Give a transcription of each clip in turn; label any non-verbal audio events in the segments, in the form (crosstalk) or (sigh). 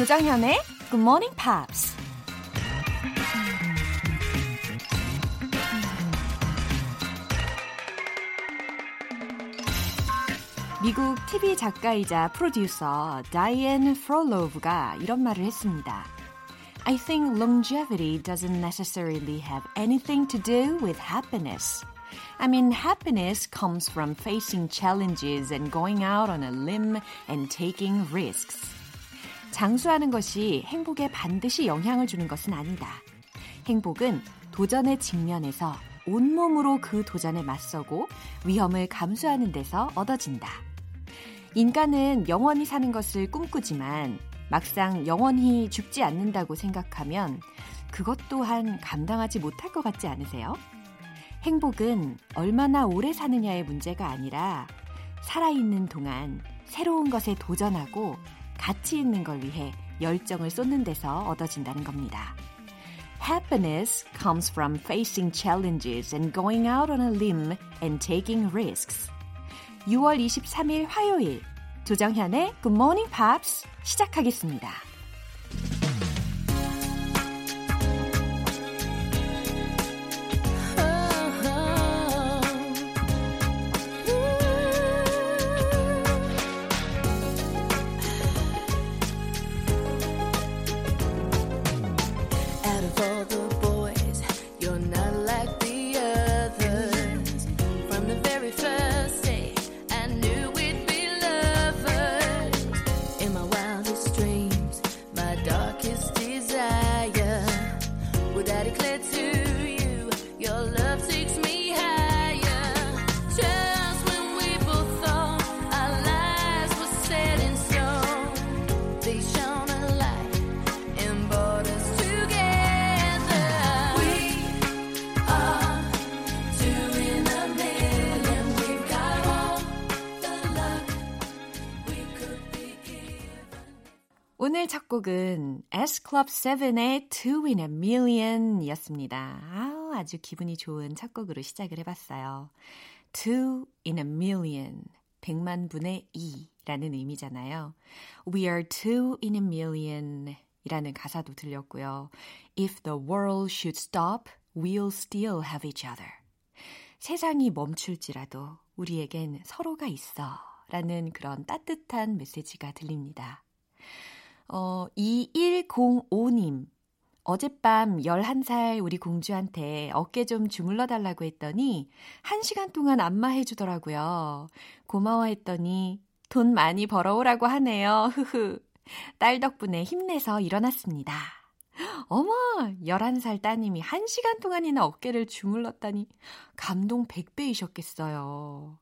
조정현의 Good Morning Pops. 미국 TV 작가이자 프로듀서 다이앤 프롤로브가 이런 말을 했습니다. I think longevity doesn't necessarily have anything to do with happiness. I mean, happiness comes from facing challenges and going out on a limb and taking risks. 장수하는 것이 행복에 반드시 영향을 주는 것은 아니다. 행복은 도전에 직면해서 온몸으로 그 도전에 맞서고 위험을 감수하는 데서 얻어진다. 인간은 영원히 사는 것을 꿈꾸지만 막상 영원히 죽지 않는다고 생각하면 그것 또한 감당하지 못할 것 같지 않으세요? 행복은 얼마나 오래 사느냐의 문제가 아니라 살아있는 동안 새로운 것에 도전하고 가치 있는 걸 위해 열정을 쏟는 데서 얻어진다는 겁니다. Happiness comes from facing challenges and going out on a limb and taking risks. 6월 23일 화요일 조정현의 Good Morning Pops 시작하겠습니다. 곡은 S Club 7의 Two in a Million 이었습니다. 아우, 아주 기분이 좋은 첫 곡으로 시작을 해봤어요. Two in a Million. 100만 분의 2라는 의미잖아요. We are two in a million 이라는 가사도 들렸고요. If the world should stop, we'll still have each other. 세상이 멈출지라도 우리에겐 서로가 있어. 라는 그런 따뜻한 메시지가 들립니다. 어, 2105님. 어젯밤 11살 우리 공주한테 어깨 좀 주물러 달라고 했더니 1시간 동안 안마해 주더라고요. 고마워 했더니 돈 많이 벌어오라고 하네요. 흐흐. 딸 덕분에 힘내서 일어났습니다. 어머, 11살 따님이 1시간 동안이나 어깨를 주물렀다니 감동 100배이셨겠어요.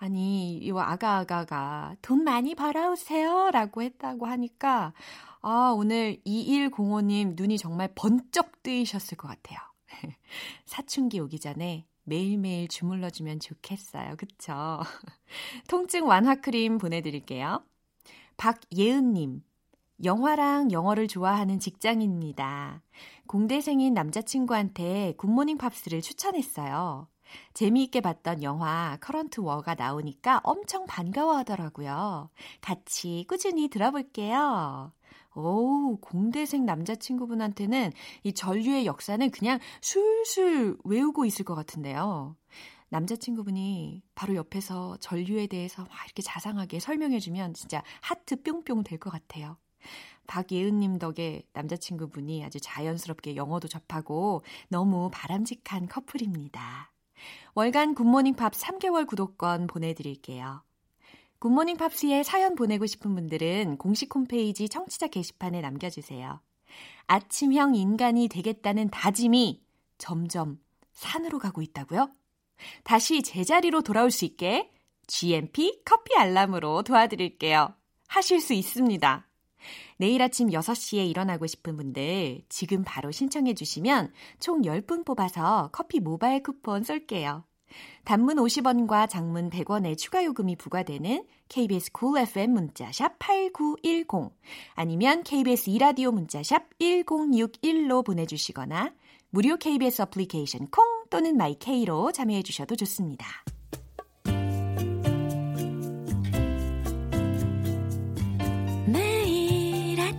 아니, 이 아가아가가 돈 많이 벌어오세요 라고 했다고 하니까, 아, 오늘 2105님 눈이 정말 번쩍 뜨이셨을 것 같아요. (laughs) 사춘기 오기 전에 매일매일 주물러주면 좋겠어요. 그쵸? (laughs) 통증 완화 크림 보내드릴게요. 박예은님, 영화랑 영어를 좋아하는 직장인입니다. 공대생인 남자친구한테 굿모닝 팝스를 추천했어요. 재미있게 봤던 영화 Current War가 나오니까 엄청 반가워 하더라고요. 같이 꾸준히 들어볼게요. 오, 공대생 남자친구분한테는 이 전류의 역사는 그냥 술술 외우고 있을 것 같은데요. 남자친구분이 바로 옆에서 전류에 대해서 막 이렇게 자상하게 설명해주면 진짜 하트 뿅뿅 될 것 같아요. 박예은님 덕에 남자친구분이 아주 자연스럽게 영어도 접하고 너무 바람직한 커플입니다. 월간 굿모닝 팝스 3개월 구독권 보내드릴게요. 굿모닝 팝스에 사연 보내고 싶은 분들은 공식 홈페이지 청취자 게시판에 남겨주세요. 아침형 인간이 되겠다는 다짐이 점점 산으로 가고 있다고요? 다시 제자리로 돌아올 수 있게 GMP 커피 알람으로 도와드릴게요. 하실 수 있습니다. 내일 아침 6시에 일어나고 싶은 분들 지금 바로 신청해 주시면 총 10분 뽑아서 커피 모바일 쿠폰 쏠게요. 단문 50원과 장문 100원의 추가 요금이 부과되는 KBS cool FM 문자샵 8910 아니면 KBS 이라디오 문자샵 1061로 보내주시거나 무료 KBS 어플리케이션 콩 또는 마이케이로 참여해 주셔도 좋습니다.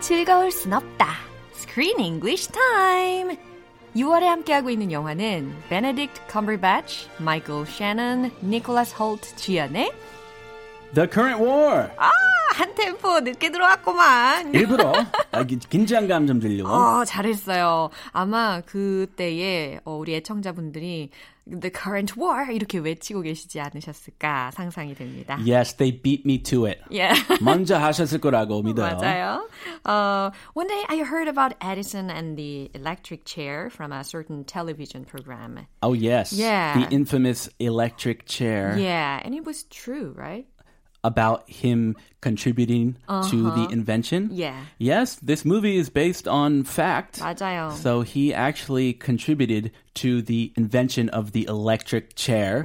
즐거울 순 없다. Screen English Time. 6월에 함께하고 있는 영화는 Benedict Cumberbatch, Michael Shannon, Nicholas Holt 주연의 The Current War. 아, 한 템포 늦게 들어왔구만. 일부러 아, 기- 긴장감 좀 들려고. 어, 잘했어요. 아마 그때에 어, 우리 애청자분들이 The Current War 이렇게 외치고 계시지 않으셨을까 상상이 됩니다. Yes, they beat me to it. 예. (laughs) 먼저 하셨을 거라고 믿어요. 맞아요. Uh, one day I heard about Edison and the electric chair from a certain television program. Oh yes, Yeah. the infamous electric chair Yeah, and it was true, right? about him contributing to the invention. Yeah. Yes, this movie is based on fact. 맞아요. So he actually contributed to the invention of the electric chair,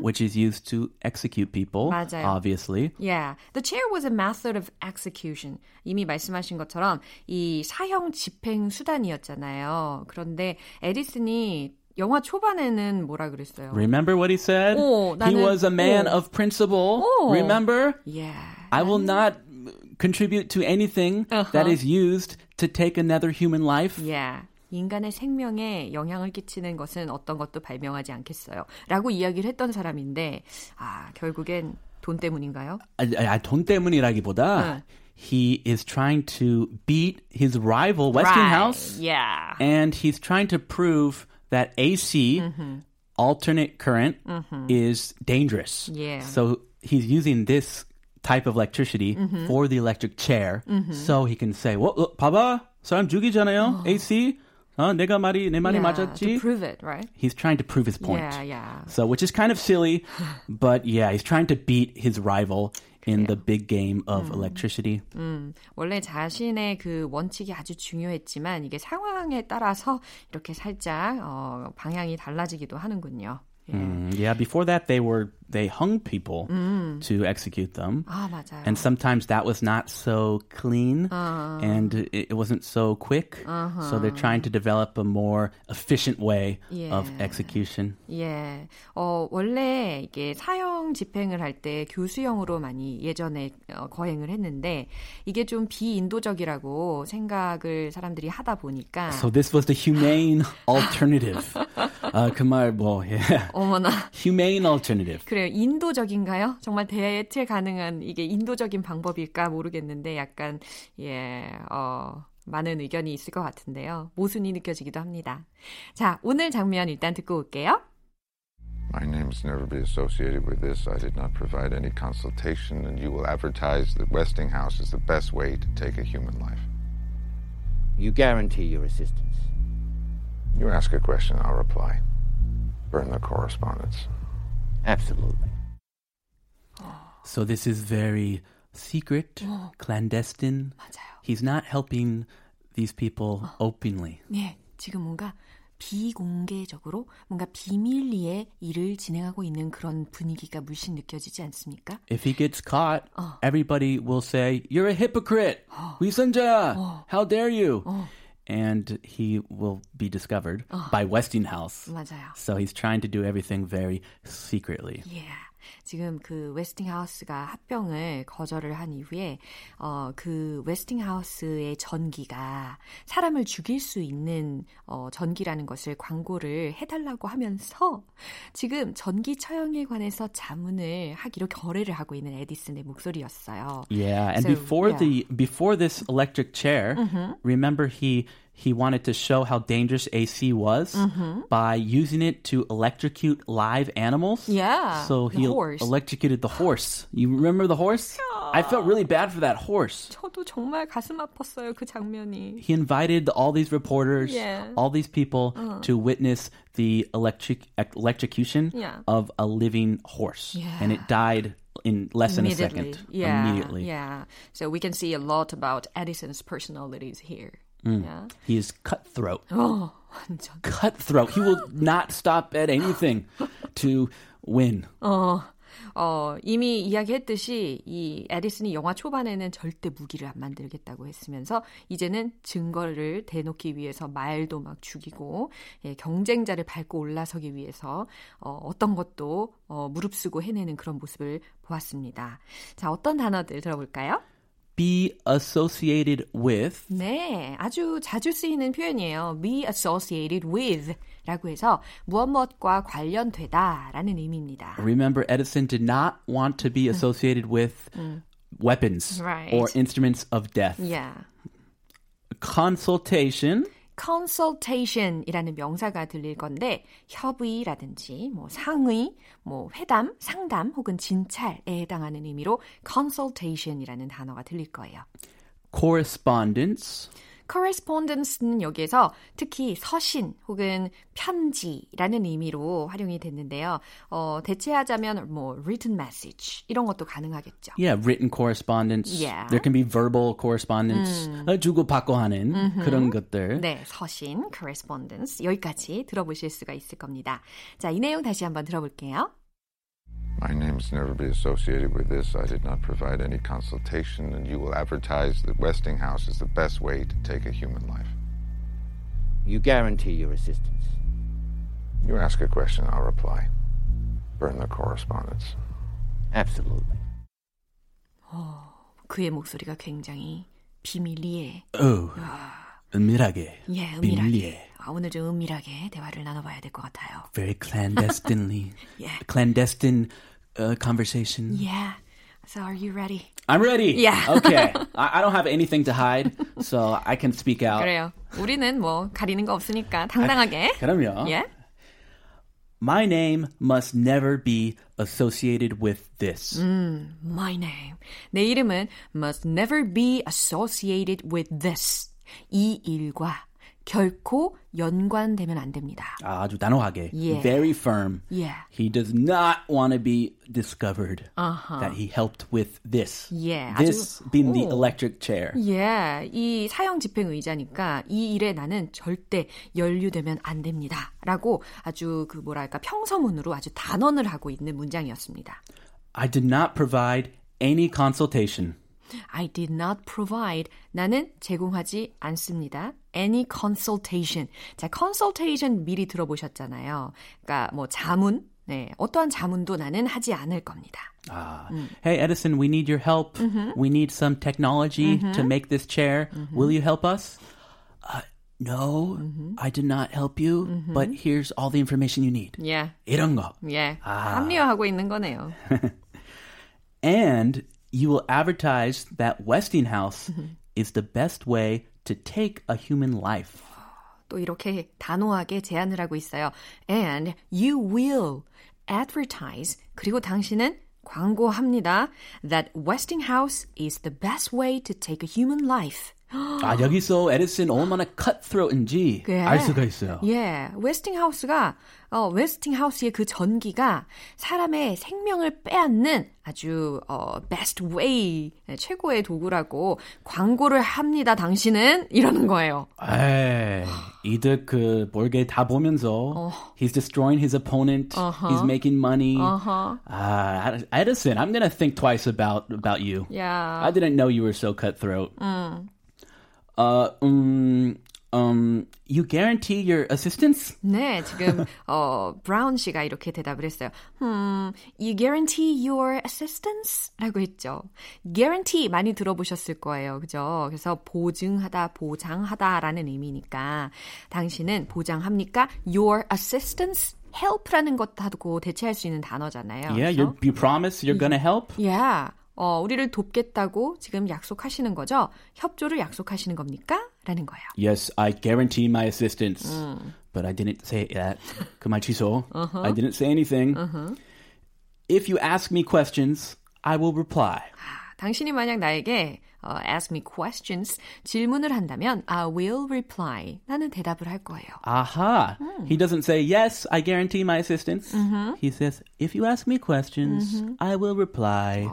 which is used to execute people. 맞아요. Obviously. Yeah, the chair was a method of execution. 이미 말씀하신 것처럼 이 사형 집행 수단이었잖아요. 그런데 에디슨이 영화 초반에는 뭐라 그랬어요? Remember what he said? 오, he 나는- was a man 오. of principle. 오. Remember? Yeah. I will not contribute to anything that is used to take another human life. Yeah. 인간의 생명에 영향을 끼치는 것은 어떤 것도 발명하지 않겠어요. 라고 이야기를 했던 사람인데, 아, 결국엔 돈 때문인가요? 아, 아, 돈 때문이라기보다 응. he is trying to beat his rival Westinghouse Yeah. and he's trying to prove that AC alternate current is dangerous. Yeah. So he's using this type of electricity for the electric chair so he can say, "어, 어, 봐봐. 사람 죽이잖아요. AC. 어, 내가 말이 내 말이 yeah, 맞았지." to prove it, right? He's trying to prove his point. Yeah, yeah. So, which is kind of silly, (laughs) but yeah, he's trying to beat his rival In the big game of electricity. 원래 자신의 그 원칙이 아주 중요했지만 이게 상황에 따라서 이렇게 살짝 어, 방향이 달라지기도 하는군요. 예. Mm, yeah, before that they were they hung people to execute them. 아 맞아요. And sometimes that was not so clean and it, it wasn't so quick. So they're trying to develop a more efficient way of Yeah. execution. 예, 어, 원래 이게 사형 집행을 할 때 교수형으로 많이 예전에 어, 거행을 했는데 이게 좀 비인도적이라고 생각을 사람들이 하다 보니까 So this was the humane (laughs) alternative. uh, 그말 뭐, yeah. 어머나 (laughs) humane alternative. 그래 요 인도적인가요? 정말 대체 가능한 이게 인도적인 방법일까 모르겠는데 약간 예, 어. 많은 의견이 있을 것 같은데요. 모순이 느껴지기도 합니다. 자, 오늘 장면 일단 듣고 올게요. My name's never be associated with this. I did not provide any consultation, and you will advertise that Westinghouse is the best way to take a human life. You guarantee your assistance. You ask a question, I'll reply. Burn the correspondence. Absolutely. So this is very secret, clandestine. 맞아요. He's not helping these people openly. 네, 지금 뭔가 비공개적으로 뭔가 비밀리에 일을 진행하고 있는 그런 분위기가 물씬 느껴지지 않습니까? If he gets caught, everybody will say, "You're a hypocrite, 위선자! How dare you?" And he will be discovered by Westinghouse. 맞아요. So he's trying to do everything very secretly. Yeah. 지금 그 웨스팅하우스가 합병을 거절을 한 이후에 어, 그 웨스팅하우스의 전기가 사람을 죽일 수 있는 어, 전기라는 것을 광고를 해달라고 하면서 지금 전기 처형에 관해서 자문을 하기로 거래를 하고 있는 에디슨의 목소리였어요. Yeah, and So, before yeah. Mm-hmm. the before this electric chair, remember he he wanted to show how dangerous AC was Mm-hmm. by using it to electrocute live animals. Yeah, So the he horse. horse. electrocuted the horse. You remember the horse? I felt really bad for that horse. 저도 정말 가슴 아팠어요 그 장면이. He invited all these reporters, Yeah. all these people to witness the electric electrocution Yeah. of a living horse, Yeah. and it died in less than a Immediately. second. Yeah, Immediately, Yeah. So we can see a lot about Edison's personalities here. Yeah. he is cutthroat. 어, 완전. Cutthroat. He will not stop at anything to win. 어, 어, 이미 이야기했듯이 이 에디슨이 영화 초반에는 절대 무기를 안 만들겠다고 했으면서 이제는 증거를 대놓기 위해서 말도 막 죽이고 예, 경쟁자를 밟고 올라서기 위해서 어, 어떤 것도 어, 무릅쓰고 해내는 그런 모습을 보았습니다. 자, 어떤 단어들 들어볼까요? Be associated with. 네, 아주 자주 쓰이는 표현이에요. be associated with 라고 해서 무엇 무엇과 관련되다라는 의미입니다. Remember, Edison did not want to be associated with weapons Right. or instruments of death. Yeah. Consultation. Consultation이라는 명사가 들릴 건데 협의라든지 뭐 상의, 뭐 회담, 상담 혹은 진찰에 해당하는 의미로 consultation이라는 단어가 들릴 거예요. correspondence, correspondence는 여기에서 특히 서신 혹은 편지라는 의미로 활용이 됐는데요. 어, 대체하자면 뭐 written message 이런 것도 가능하겠죠. yeah, written correspondence. Yeah. There can be verbal correspondence. 어, 주고받고 하는 그런 것들. 네, 서신, correspondence 여기까지 들어보실 수가 있을 겁니다. 자, 이 내용 다시 한번 들어볼게요. My name is never be associated with this. I did not provide any consultation, and you will advertise that Westinghouse is the best way to take a human life. You guarantee your assistance. You ask a question, I'll reply. Burn the correspondence. Absolutely. 그의 목소리가 굉장히 비밀리에, 어, 은밀하게. 예, 은밀하게. 비밀리에. 아, 오늘 좀 은밀하게 대화를 나눠봐야 될 것 같아요. Very clandestinely. Yeah. Clandestine uh, conversation. Yeah. So are you ready? I'm ready. Yeah. okay. I, I don't have anything to hide, so I can speak out. 그래요. 우리는 뭐 가리는 거 없으니까 당당하게. 그럼요. 예. My name must never be associated with this. My name. 내 이름은 must never be associated with this. 이 일과 결코 연관되면 안 됩니다. 아주 단호하게. Yeah. Very firm. Yeah. He does not want to be discovered that he helped with this. Yeah, This 아주- being the 오. electric chair. 예, 이 사형 집행 의자니까 이 일에 나는 절대 연루되면 안 됩니다. 라고 아주 그 뭐랄까 평서문으로 아주 단언을 하고 있는 문장이었습니다. I did not provide any consultation. I did not provide. 나는 제공하지 않습니다. Any consultation. 자, consultation 미리 들어보셨잖아요. 그러니까 뭐 자문, 네, 어떠한 자문도 나는 하지 않을 겁니다. Ah. Hey, Edison, we need your help. We need some technology to make this chair. Will you help us? Uh, no, I did not help you, but here's all the information you need. 예, 이런 거. 예, 아. 합리화하고 있는 거네요. And you will advertise that Westinghouse is the best way to take a human life. 또 이렇게 단호하게 제안을 하고 있어요. And you will advertise. 그리고 당신은 광고합니다. That Westinghouse is the best way to take a human life. 아, 여기서 에디슨 얼마나 cutthroat인지 그래. 알 수가 있어요. 예, 웨스팅하우스가 어, 웨스팅하우스의 그 전기가 사람의 생명을 빼앗는 아주 어, best way 네, 최고의 도구라고 광고를 합니다. 당신은 이러는 거예요. 에이, 이득 그 몰게 다 보면서 he's destroying his opponent, he's making money. 아, Edison, I'm gonna think twice about about you. 야, I didn't know you were so cutthroat. Uh, um, um, you guarantee your assistance? 네, 지금 어 브라운 씨가 이렇게 대답을 했어요. Hmm, you guarantee your assistance?라고 했죠. guarantee 많이 들어보셨을 거예요, 그죠? 그래서 보증하다, 보장하다라는 의미니까 당신은 보장합니까? Your assistance, help라는 것하고 대체할 수 있는 단어잖아요. Yeah, you you promise you're gonna help? Yeah. 어, 우리를 돕겠다고 지금 약속하시는 거죠? 협조를 약속하시는 겁니까? 라는 거예요. Yes, I guarantee my assistance. But I didn't say that. 그 말 취소. I didn't say anything. if you ask me questions, I will reply. 당신이 만약 나에게 uh, ask me questions, 질문을 한다면 I will reply. 나는 대답을 할 거예요. Aha. He doesn't say, yes, I guarantee my assistance. He says, if you ask me questions, I will reply.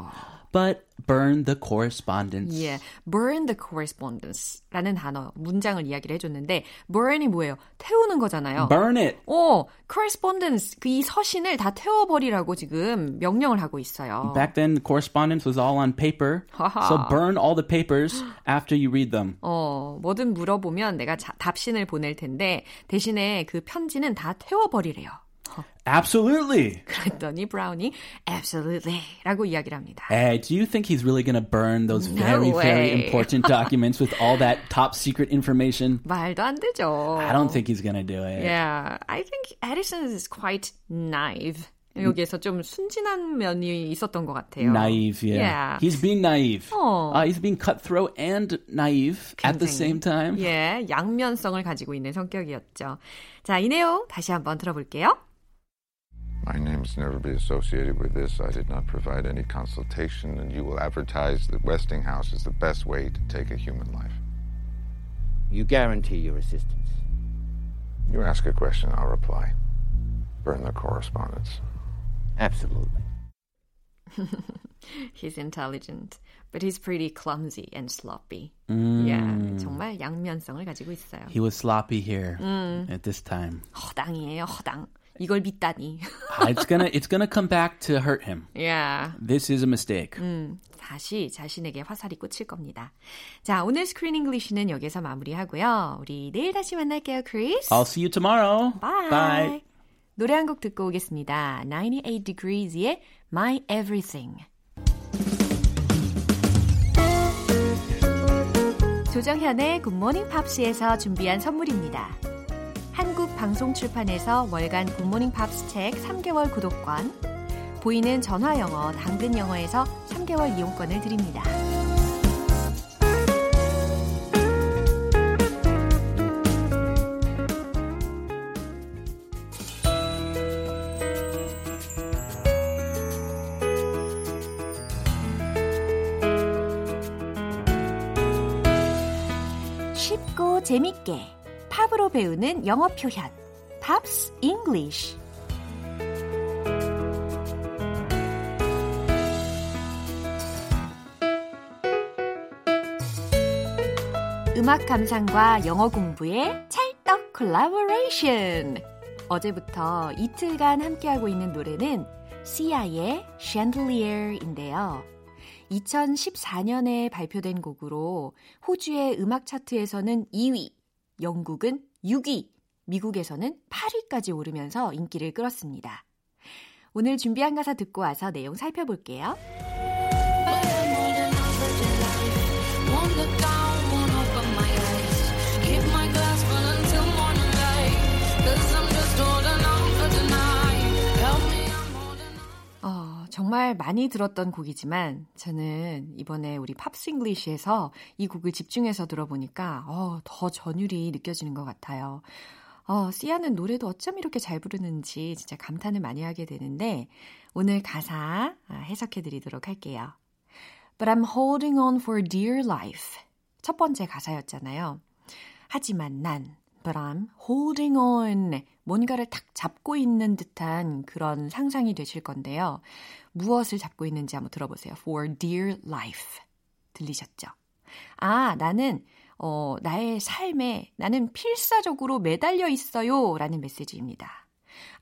But burn the correspondence. 예, burn the correspondence라는 단어, 문장을 이야기를 해줬는데 burn이 뭐예요? 태우는 거잖아요. Burn it. 어, correspondence, 그 이 서신을 다 태워버리라고 지금 명령을 하고 있어요. Back then, correspondence was all on paper. so burn all the papers after you read them. 어, 뭐든 물어보면 내가 자, 답신을 보낼 텐데 대신에 그 편지는 다 태워버리래요. Absolutely. 그랬더니 브라운이 absolutely라고 이야기를 합니다. Hey, do you think he's really going to burn those very, No very way. important (laughs) documents with all that top secret information? 말도 안 되죠. I don't think he's going to do it. Yeah, I think Edison is quite naive. 여기에서 좀 순진한 면이 있었던 것 같아요. Naive, yeah. Yeah. He's being naive. 어. Uh, he's being cutthroat and naive at the 굉장히, same time. 예, 양면성을 가지고 있는 성격이었죠. 자, 이 내용 다시 한번 들어볼게요. My name is never be associated with this. I did not provide any consultation, and you will advertise that Westinghouse is the best way to take a human life. You guarantee your assistance. You ask a question, I'll reply. Burn the correspondence. Absolutely. (laughs) He's intelligent, but he's pretty clumsy and sloppy. Mm. Yeah, 정말 양면성을 가지고 있어요. He was sloppy here at this time. 허당이에요, 허당. 이걸 믿다니. Uh, it's gonna it's gonna come back to hurt him. yeah. This is a mistake. 다시 자신에게 화살이 꽂힐 겁니다. 자, 오늘 screen English는 여기서 마무리하고요. 우리 내일 다시 만날게요, 크리스. I'll see you tomorrow. Bye. Bye. 노래 한 곡 듣고 오겠습니다. 98 Degrees의 My Everything. 조정현의 굿모닝 팝스에서 준비한 선물입니다. 한국 방송 출판에서 월간 굿모닝 팝스 책 3개월 구독권, 보이는 전화 영어, 당근 영어에서 3개월 이용권을 드립니다. 쉽고 재밌게 팝으로 배우는 영어 표현 Pops English 음악 감상과 영어 공부의 찰떡 콜라보레이션 어제부터 이틀간 함께하고 있는 노래는 시아의 Chandelier인데요. 2014년에 발표된 곡으로 호주의 음악 차트에서는 2위, 영국은 6위, 미국에서는 8위까지 오르면서 인기를 끌었습니다. 오늘 준비한 가사 듣고 와서 내용 살펴볼게요. 정말 많이 들었던 곡이지만 저는 이번에 우리 Pops English에서 이 곡을 집중해서 들어보니까 어, 더 전율이 느껴지는 것 같아요. 어, 시아는 노래도 어쩜 이렇게 잘 부르는지 진짜 감탄을 많이 하게 되는데 오늘 가사 아, 해석해 드리도록 할게요. But I'm holding on for dear life. 첫 번째 가사였잖아요. 하지만 난 But I'm holding on. 뭔가를 탁 잡고 있는 듯한 그런 상상이 되실 건데요. 무엇을 잡고 있는지 한번 들어보세요. For dear life. 들리셨죠? 아, 나는 어, 나의 삶에 나는 필사적으로 매달려 있어요. 라는 메시지입니다.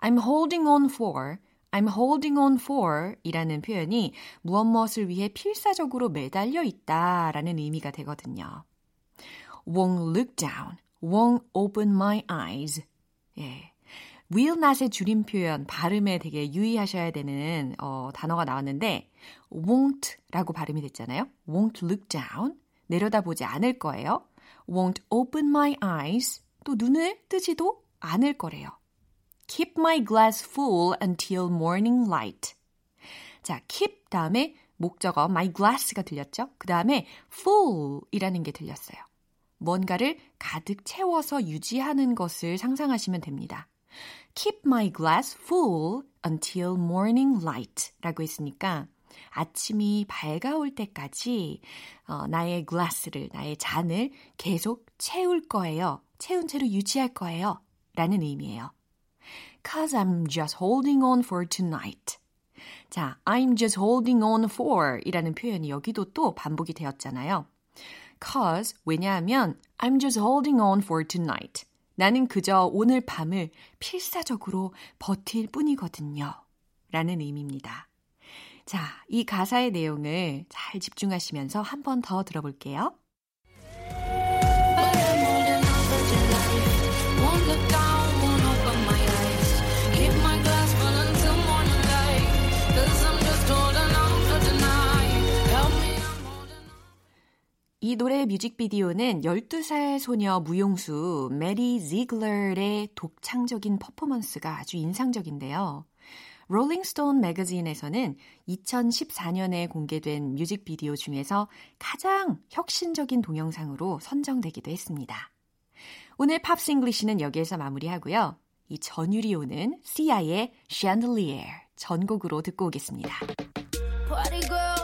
I'm holding on for, I'm holding on for 이라는 표현이 무엇 무엇을 위해 필사적으로 매달려 있다 라는 의미가 되거든요. won't look down, won't open my eyes. 예. Will not의 줄임 표현, 발음에 되게 유의하셔야 되는 어, 단어가 나왔는데 won't라고 발음이 됐잖아요. won't look down, 내려다보지 않을 거예요. won't open my eyes, 또 눈을 뜨지도 않을 거래요. keep my glass full until morning light. 자, keep 다음에 목적어 my glass가 들렸죠? 그 다음에 full이라는 게 들렸어요. 뭔가를 가득 채워서 유지하는 것을 상상하시면 됩니다. Keep my glass full until morning light 라고 했으니까 아침이 밝아올 때까지 어, 나의 glass를, 나의 잔을 계속 채울 거예요. 채운 채로 유지할 거예요. 라는 의미예요. Cause I'm just holding on for tonight. 자, I'm just holding on for 이라는 표현이 여기도 또 반복이 되었잖아요. Cause, 왜냐하면 I'm just holding on for tonight. 나는 그저 오늘 밤을 필사적으로 버틸 뿐이거든요. 라는 의미입니다. 자, 이 가사의 내용을 잘 집중하시면서 한 번 더 들어볼게요. 이 노래의 뮤직비디오는 12살 소녀 무용수 매디 지글러의 독창적인 퍼포먼스가 아주 인상적인데요. 롤링스톤 매거진에서는 2014년에 공개된 뮤직비디오 중에서 가장 혁신적인 동영상으로 선정되기도 했습니다. 오늘 Pops English는 여기에서 마무리하고요. 이 전율이 오는 시아의 Chandelier 전곡으로 듣고 오겠습니다. Party girls,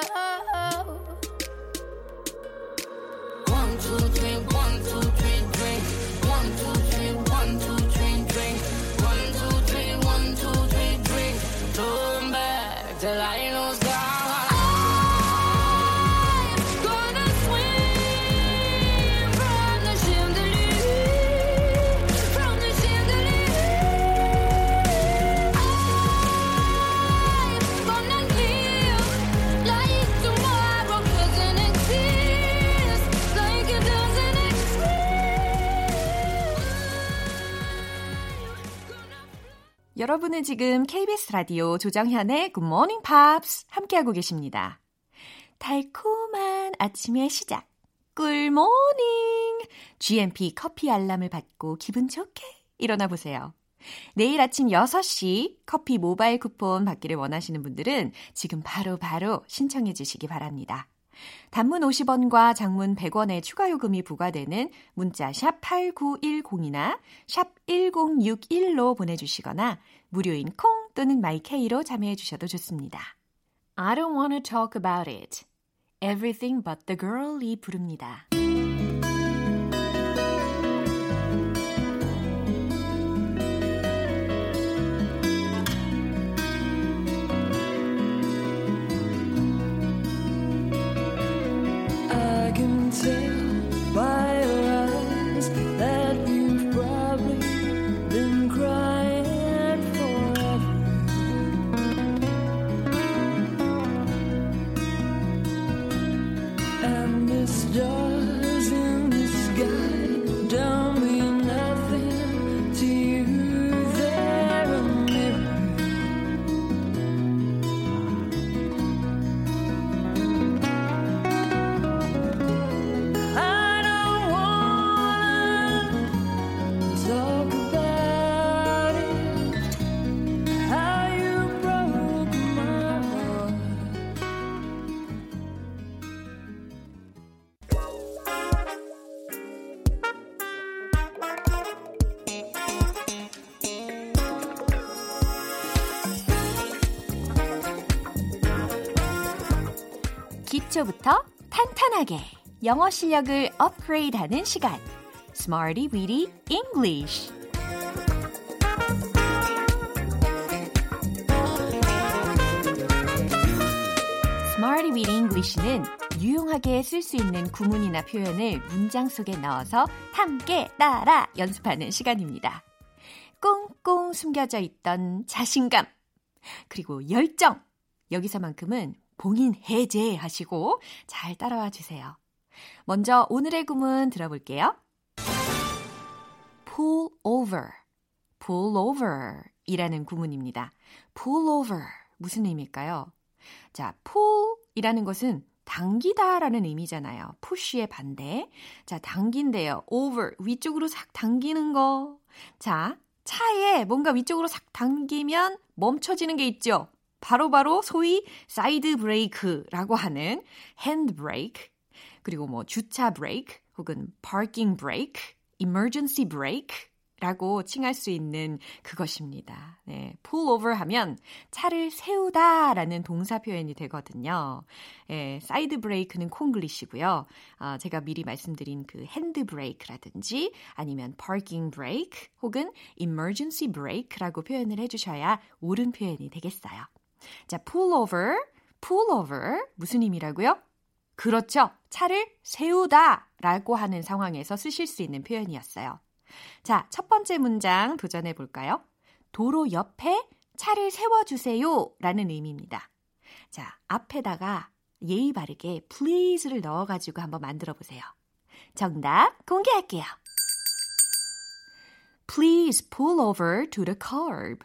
여러분은 지금 KBS 라디오 조정현의 Good Morning Pops 함께하고 계십니다. 달콤한 아침의 시작. 꿀모닝! GMP 커피 알람을 받고 기분 좋게 일어나 보세요. 내일 아침 6시 커피 모바일 쿠폰 받기를 원하시는 분들은 지금 바로 바로 신청해 주시기 바랍니다. 단문 50원과 장문 100원의 추가 요금이 부과되는 문자 샵 8910이나 샵 1061로 보내주시거나 무료인 콩 또는 마이케이로 참여해 주셔도 좋습니다. I don't want to talk about it. Everything but the girl이 부릅니다. 기초부터 탄탄하게 영어 실력을 업그레이드하는 시간. Smarty Weedy English. Smarty Weedy English는 유용하게 쓸 수 있는 구문이나 표현을 문장 속에 넣어서 함께 따라 연습하는 시간입니다. 꽁꽁 숨겨져 있던 자신감, 그리고 열정. 여기서만큼은 봉인 해제 하시고 잘 따라와 주세요. 먼저 오늘의 구문 들어볼게요. pull over, pull over 이라는 구문입니다. pull over 무슨 의미일까요? 자, pull 이라는 것은 당기다 라는 의미잖아요. push의 반대. 자, 당긴대요. over 위쪽으로 싹 당기는 거. 자, 차에 뭔가 위쪽으로 싹 당기면 멈춰지는 게 있죠. 바로바로 바로 소위 사이드 브레이크라고 하는 핸드 브레이크. 그리고 뭐 주차 브레이크 혹은 parking brake, emergency brake 라고 칭할 수 있는 그것입니다. 네, pull over 하면 차를 세우다 라는 동사 표현이 되거든요. 예, 사이드 브레이크는 콩글리시고요. 어, 제가 미리 말씀드린 그 핸드 브레이크라든지 아니면 parking brake 혹은 emergency brake라고 표현을 해주셔야 옳은 표현이 되겠어요. 자, pull over, pull over 무슨 의미라고요? 그렇죠. 차를 세우다 라고 하는 상황에서 쓰실 수 있는 표현이었어요. 자, 첫 번째 문장 도전해 볼까요? 도로 옆에 차를 세워주세요 라는 의미입니다. 자, 앞에다가 예의 바르게 please를 넣어가지고 한번 만들어 보세요. 정답 공개할게요. Please pull over to the curb.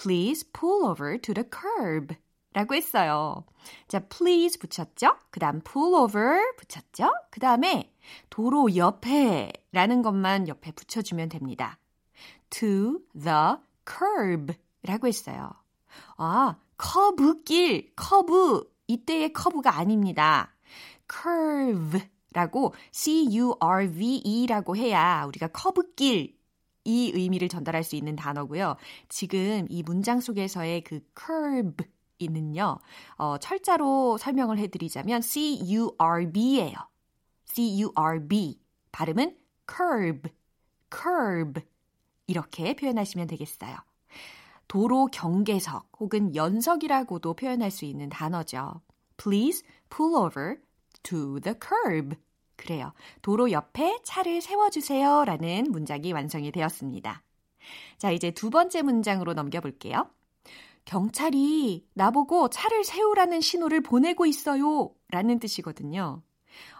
Please pull over to the curb. 라고 했어요. 자, please 붙였죠? 그 다음 pull over 붙였죠? 그 다음에 도로 옆에 라는 것만 옆에 붙여주면 됩니다. to the curb 라고 했어요. 아, 커브길, 커브. 이때의 커브가 아닙니다. curve 라고 C-U-R-V-E 라고 해야 우리가 커브길 이 의미를 전달할 수 있는 단어고요. 지금 이 문장 속에서의 그 curve 이는요, 어, 철자로 설명을 해드리자면 C-U-R-B예요. C-U-R-B. 발음은 curb, curb. 이렇게 표현하시면 되겠어요. 도로 경계석 혹은 연석이라고도 표현할 수 있는 단어죠. Please pull over to the curb. 그래요. 도로 옆에 차를 세워주세요. 라는 문장이 완성이 되었습니다. 자, 이제 두 번째 문장으로 넘겨볼게요. 경찰이 나보고 차를 세우라는 신호를 보내고 있어요. 라는 뜻이거든요.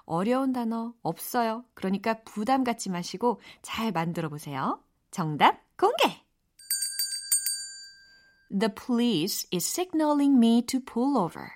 어려운 단어 없어요. 그러니까 부담 갖지 마시고 잘 만들어 보세요. 정답 공개! The police is signaling me to pull over.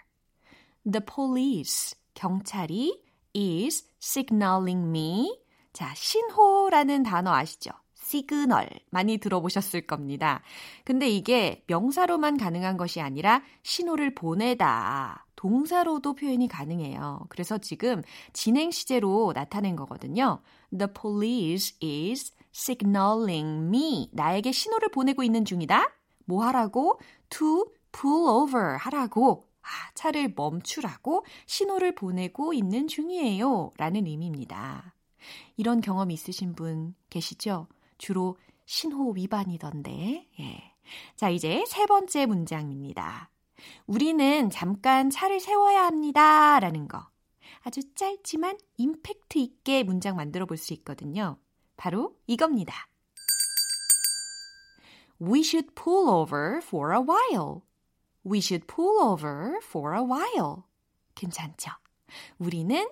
The police, 경찰이 is signaling me. 자, 신호라는 단어 아시죠? 시그널 많이 들어보셨을 겁니다. 근데 이게 명사로만 가능한 것이 아니라 신호를 보내다. 동사로도 표현이 가능해요. 그래서 지금 진행 시제로 나타낸 거거든요. The police is signaling me. 나에게 신호를 보내고 있는 중이다. 뭐 하라고? To pull over 하라고. 아, 차를 멈추라고 신호를 보내고 있는 중이에요. 라는 의미입니다. 이런 경험 있으신 분 계시죠? 주로 신호 위반이던데. 예. 자, 이제 세 번째 문장입니다. 우리는 잠깐 차를 세워야 합니다. 라는 거. 아주 짧지만 임팩트 있게 문장 만들어 볼 수 있거든요. 바로 이겁니다. We should pull over for a while. We should pull over for a while. 괜찮죠? 우리는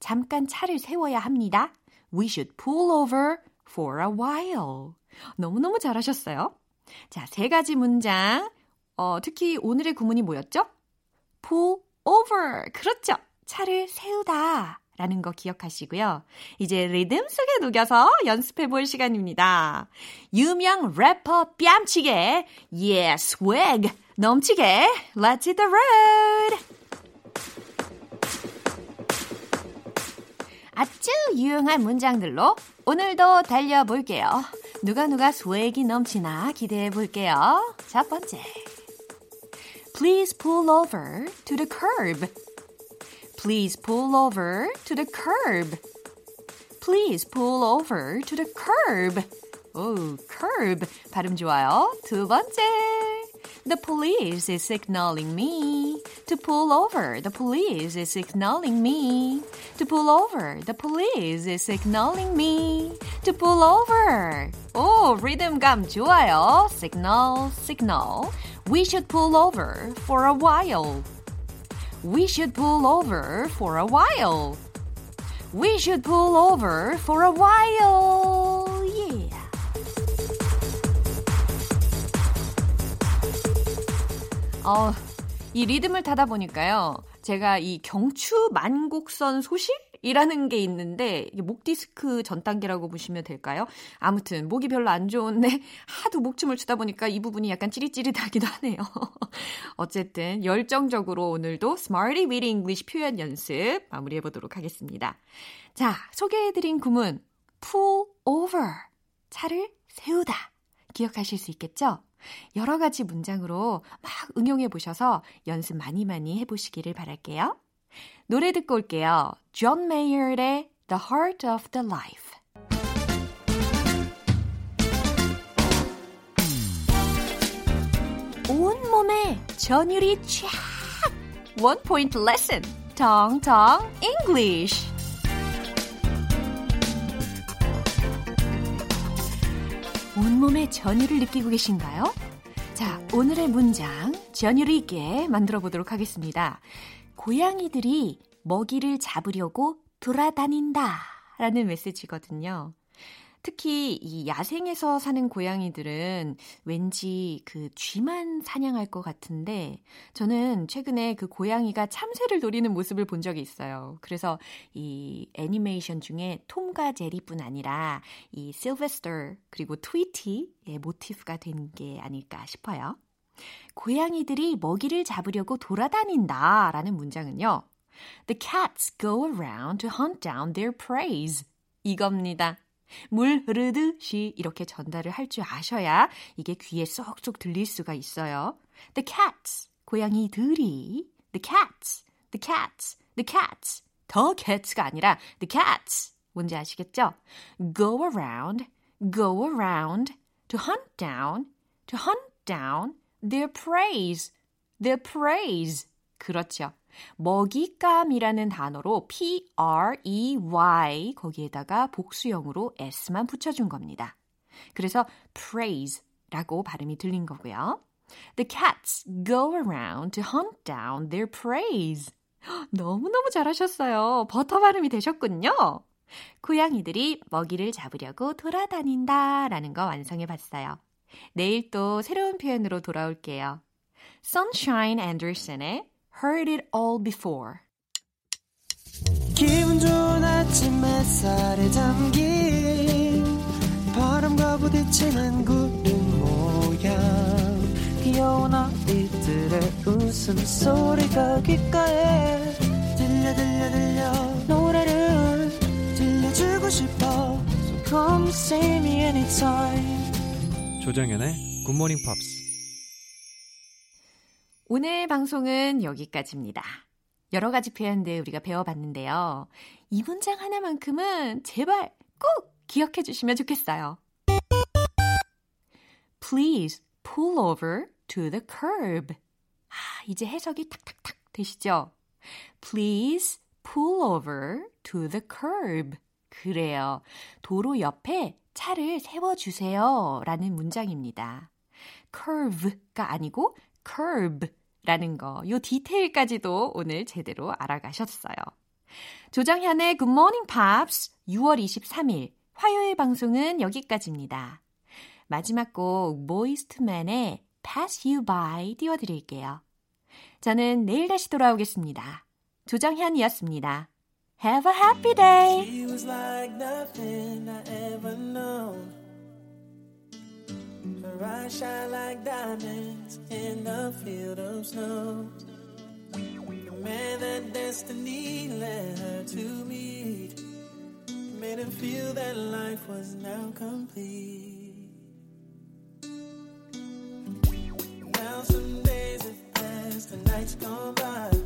잠깐 차를 세워야 합니다. We should pull over for a while. 너무너무 잘하셨어요. 자, 세 가지 문장. 어, 특히 오늘의 구문이 뭐였죠? pull over. 그렇죠. 차를 세우다. 라는 거 기억하시고요. 이제 리듬 속에 녹여서 연습해 볼 시간입니다. 유명 래퍼 뺨치게, yes, swag, 넘치게, let's hit the road! 아주 유용한 문장들로 오늘도 달려볼게요. 누가 누가 스웩이 넘치나 기대해 볼게요. 첫 번째. Please pull over to the curb. Please pull over to the curb. Please pull over to the curb. 오, curb 발음 좋아요. 두 번째. The police is signaling me to pull over. The police is signaling me to pull over. The police is signaling me to pull over. 오, 리듬감 좋아요. Signal, signal. We should pull over for a while. We should pull over for a while. We should pull over for a while. Yeah. 어, 이 리듬을 타다 보니까요. 제가 이 경추 만곡선 소실 이라는 게 있는데 목 디스크 전 단계라고 보시면 될까요? 아무튼 목이 별로 안 좋은데 (laughs) 하도 목춤을 추다 보니까 이 부분이 약간 찌릿찌릿하기도 하네요. (laughs) 어쨌든 열정적으로 오늘도 Smarty with English 표현 연습 마무리해 보도록 하겠습니다. 자, 소개해드린 구문 pull over 차를 세우다 기억하실 수 있겠죠? 여러 가지 문장으로 막 응용해 보셔서 연습 많이 많이 해보시기를 바랄게요. 노래 듣고 올게요. 존 메이어의 The Heart of the Life. 온몸에 전율이 쫙! one point lesson. 텅텅 English. 온몸에 전율을 느끼고 계신가요? 자, 오늘의 문장 전율 있게 만들어 보도록 하겠습니다. 고양이들이 먹이를 잡으려고 돌아다닌다 라는 메시지거든요. 특히 이 야생에서 사는 고양이들은 왠지 그 쥐만 사냥할 것 같은데 저는 최근에 그 고양이가 참새를 노리는 모습을 본 적이 있어요. 그래서 이 애니메이션 중에 톰과 제리뿐 아니라 이 실베스터 그리고 트위티의 모티프가 된 게 아닐까 싶어요. 고양이들이 먹이를 잡으려고 돌아다닌다 라는 문장은요. The cats go around to hunt down their preys. 이겁니다. 물 흐르듯이 이렇게 전달을 할 줄 아셔야 이게 귀에 쏙쏙 들릴 수가 있어요. The cats, 고양이들이 The cats, the cats, the cats The cats가 아니라 the cats 뭔지 아시겠죠? Go around, go around to hunt down, to hunt down their preys, their preys 그렇죠. 먹잇감이라는 단어로 P-R-E-Y 거기에다가 복수형으로 S만 붙여준 겁니다. 그래서 praise라고 발음이 들린 거고요. The cats go around to hunt down their preys. (gasps) 너무너무 잘하셨어요. 버터 발음이 되셨군요. 고양이들이 먹이를 잡으려고 돌아다닌다 라는 거 완성해 봤어요. 내일 또 새로운 표현으로 돌아올게요. Sunshine Anderson의 Heard It All Before. 기분 좋은 아침 햇살에 담긴 바람과 부딪히는 구름 모양 귀여운 아이들의 웃음소리가 귓가에 들려 들려 들려 노래를 들려주고 싶어 So come see me anytime 조정연의 굿모닝 팝스 오늘 방송은 여기까지입니다. 여러 가지 표현들 우리가 배워봤는데요. 이 문장 하나만큼은 제발 꼭 기억해 주시면 좋겠어요. Please pull over to the curb. 아, 이제 해석이 탁탁탁 되시죠? Please pull over to the curb. 그래요. 도로 옆에 차를 세워주세요. 라는 문장입니다. curve가 아니고 curb라는 거, 요 디테일까지도 오늘 제대로 알아가셨어요. 조정현의 Good Morning Pops 6월 23일 화요일 방송은 여기까지입니다. 마지막 곡 Men의 Pass You By 띄워드릴게요. 저는 내일 다시 돌아오겠습니다. 조정현이었습니다. Have a happy day! She was like nothing I ever known. Her eyes shine like diamonds in a field of snow. The man that destiny led her to meet made him feel that life was now complete. Now some days have passed, the nights gone by.